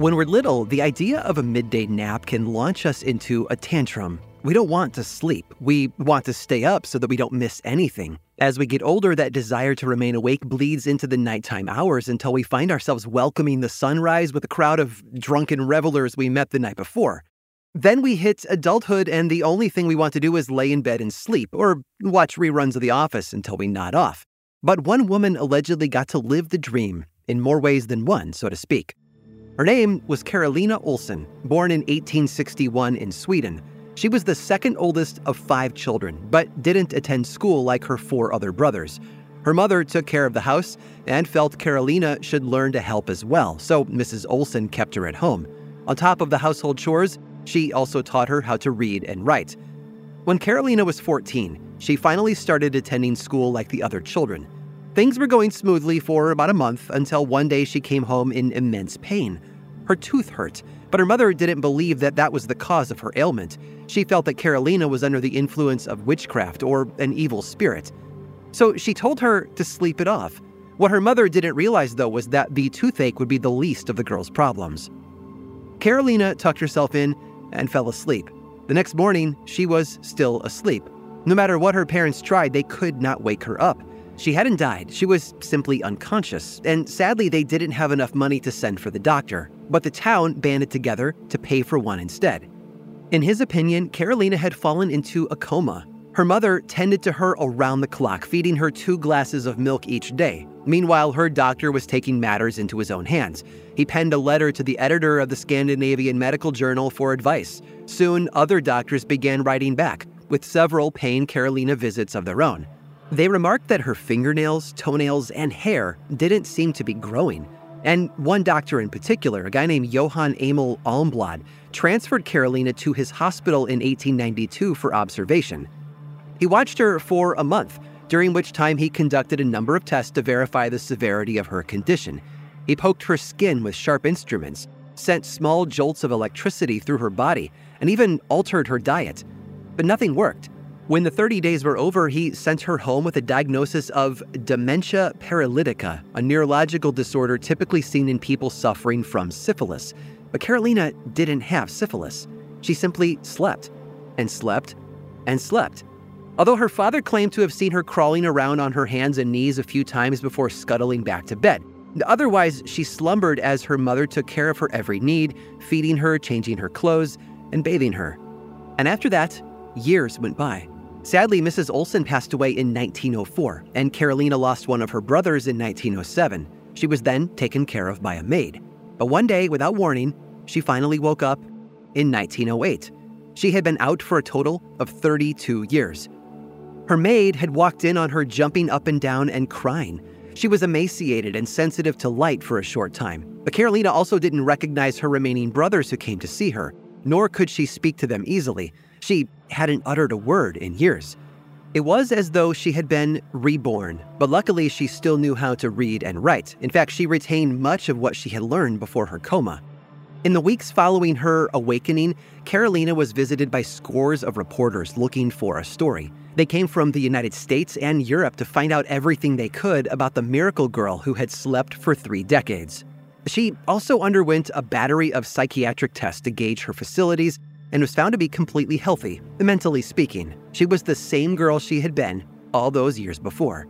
When we're little, the idea of a midday nap can launch us into a tantrum. We don't want to sleep. We want to stay up so that we don't miss anything. As we get older, that desire to remain awake bleeds into the nighttime hours until we find ourselves welcoming the sunrise with a crowd of drunken revelers we met the night before. Then we hit adulthood, and the only thing we want to do is lay in bed and sleep, or watch reruns of The Office until we nod off. But one woman allegedly got to live the dream, in more ways than one, so to speak. Her name was Carolina Olsson, born in 1861 in Sweden. She was the second oldest of five children, but didn't attend school like her four other brothers. Her mother took care of the house and felt Carolina should learn to help as well, so Mrs. Olsson kept her at home. On top of the household chores, she also taught her how to read and write. When Carolina was 14, she finally started attending school like the other children. Things were going smoothly for about a month until one day she came home in immense pain. Her tooth hurt, but her mother didn't believe that that was the cause of her ailment. She felt that Carolina was under the influence of witchcraft or an evil spirit. So she told her to sleep it off. What her mother didn't realize, though, was that the toothache would be the least of the girl's problems. Carolina tucked herself in and fell asleep. The next morning, she was still asleep. No matter what her parents tried, they could not wake her up. She hadn't died, she was simply unconscious, and sadly, they didn't have enough money to send for the doctor, but the town banded together to pay for one instead. In his opinion, Carolina had fallen into a coma. Her mother tended to her around the clock, feeding her two glasses of milk each day. Meanwhile, her doctor was taking matters into his own hands. He penned a letter to the editor of the Scandinavian Medical Journal for advice. Soon, other doctors began writing back, with several paying Carolina visits of their own. They remarked that her fingernails, toenails, and hair didn't seem to be growing. And one doctor in particular, a guy named Johann Emil Almblad, transferred Carolina to his hospital in 1892 for observation. He watched her for a month, during which time he conducted a number of tests to verify the severity of her condition. He poked her skin with sharp instruments, sent small jolts of electricity through her body, and even altered her diet. But nothing worked. When the 30 days were over, he sent her home with a diagnosis of dementia paralytica, a neurological disorder typically seen in people suffering from syphilis. But Carolina didn't have syphilis. She simply slept and slept and slept. Although her father claimed to have seen her crawling around on her hands and knees a few times before scuttling back to bed. Otherwise, she slumbered as her mother took care of her every need, feeding her, changing her clothes, and bathing her. And after that, years went by. Sadly, Mrs. Olsson passed away in 1904, and Carolina lost one of her brothers in 1907. She was then taken care of by a maid. But one day, without warning, she finally woke up in 1908. She had been out for a total of 32 years. Her maid had walked in on her jumping up and down and crying. She was emaciated and sensitive to light for a short time. But Carolina also didn't recognize her remaining brothers who came to see her, nor could she speak to them easily. She hadn't uttered a word in years. It was as though she had been reborn, but luckily she still knew how to read and write. In fact, she retained much of what she had learned before her coma. In the weeks following her awakening, Carolina was visited by scores of reporters looking for a story. They came from the United States and Europe to find out everything they could about the miracle girl who had slept for three decades. She also underwent a battery of psychiatric tests to gauge her facilities and was found to be completely healthy, mentally speaking. She was the same girl she had been all those years before.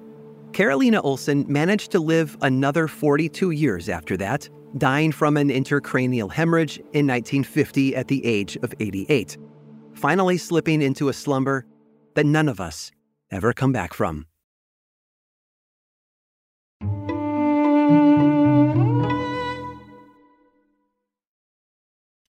Carolina Olsson managed to live another 42 years after that, dying from an intracranial hemorrhage in 1950 at the age of 88, finally slipping into a slumber that none of us ever come back from.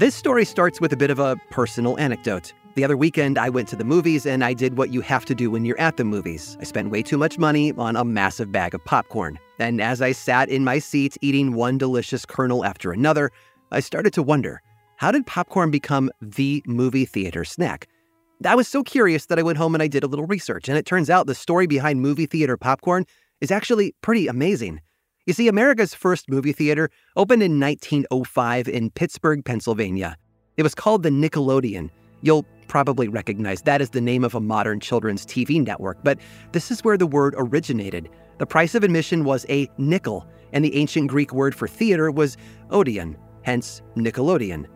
This story starts with a bit of a personal anecdote. The other weekend, I went to the movies and I did what you have to do when you're at the movies. I spent way too much money on a massive bag of popcorn. And as I sat in my seat eating one delicious kernel after another, I started to wonder how did popcorn become the movie theater snack? I was so curious that I went home and I did a little research, and it turns out the story behind movie theater popcorn is actually pretty amazing. You see, America's first movie theater opened in 1905 in Pittsburgh, Pennsylvania. It was called the Nickelodeon. You'll probably recognize that as the name of a modern children's TV network, but this is where the word originated. The price of admission was a nickel, and the ancient Greek word for theater was odeon, hence Nickelodeon.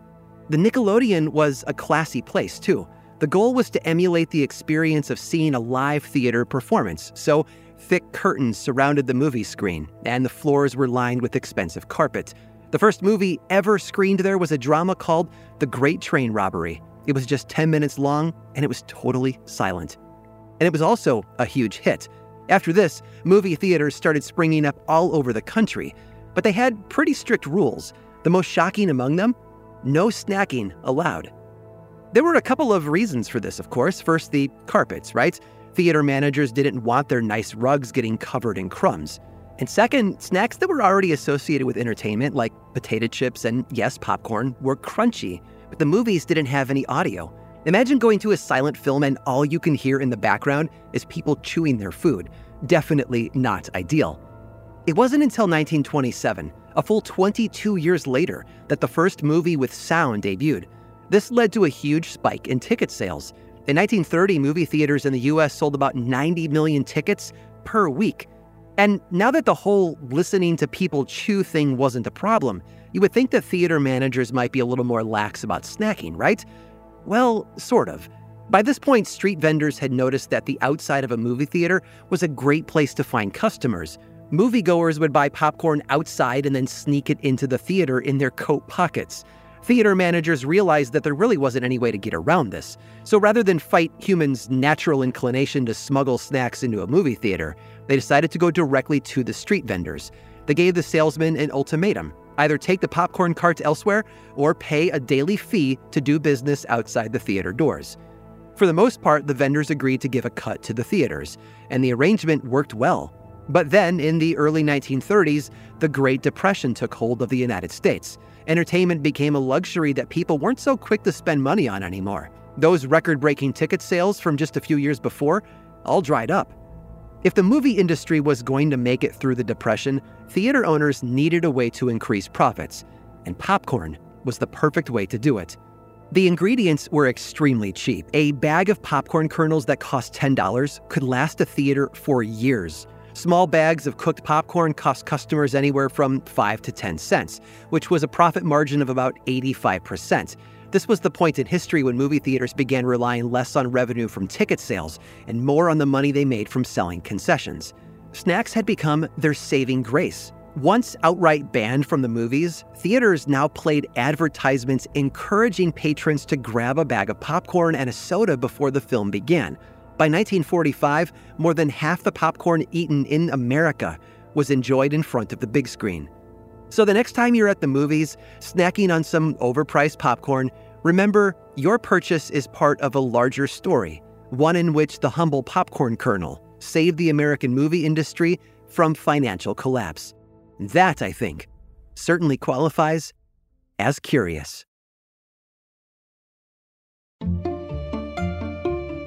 The Nickelodeon was a classy place, too. The goal was to emulate the experience of seeing a live theater performance, so thick curtains surrounded the movie screen, and the floors were lined with expensive carpet. The first movie ever screened there was a drama called The Great Train Robbery, it was just 10 minutes long, and it was totally silent. And it was also a huge hit. After this, movie theaters started springing up all over the country, but they had pretty strict rules. The most shocking among them no snacking allowed. There were a couple of reasons for this, of course. First, the carpets, right? Theater managers didn't want their nice rugs getting covered in crumbs. And second, snacks that were already associated with entertainment, like potato chips and, yes, popcorn, were crunchy but the movies didn't have any audio. Imagine going to a silent film and all you can hear in the background is people chewing their food. Definitely not ideal. It wasn't until 1927, a full 22 years later, that the first movie with sound debuted. This led to a huge spike in ticket sales. In 1930, movie theaters in the US sold about 90 million tickets per week. And now that the whole listening to people chew thing wasn't a problem, you would think that theater managers might be a little more lax about snacking, right? Well, sort of. By this point, street vendors had noticed that the outside of a movie theater was a great place to find customers. Moviegoers would buy popcorn outside and then sneak it into the theater in their coat pockets. Theater managers realized that there really wasn't any way to get around this, so rather than fight humans' natural inclination to smuggle snacks into a movie theater, they decided to go directly to the street vendors. They gave the salesman an ultimatum either take the popcorn carts elsewhere or pay a daily fee to do business outside the theater doors. For the most part, the vendors agreed to give a cut to the theaters, and the arrangement worked well. But then, in the early 1930s, the Great Depression took hold of the United States entertainment became a luxury that people weren't so quick to spend money on anymore. Those record breaking ticket sales from just a few years before all dried up. If the movie industry was going to make it through the Depression, theater owners needed a way to increase profits, and popcorn was the perfect way to do it. The ingredients were extremely cheap. A bag of popcorn kernels that cost $10 could last a theater for years. Small bags of cooked popcorn cost customers anywhere from 5 to 10 cents, which was a profit margin of about 85%. This was the point in history when movie theaters began relying less on revenue from ticket sales and more on the money they made from selling concessions. Snacks had become their saving grace. Once outright banned from the movies, theaters now played advertisements encouraging patrons to grab a bag of popcorn and a soda before the film began. By 1945, more than half the popcorn eaten in America was enjoyed in front of the big screen. So the next time you're at the movies, snacking on some overpriced popcorn, remember your purchase is part of a larger story, one in which the humble popcorn kernel saved the American movie industry from financial collapse. That, I think, certainly qualifies as curious.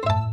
Thank you.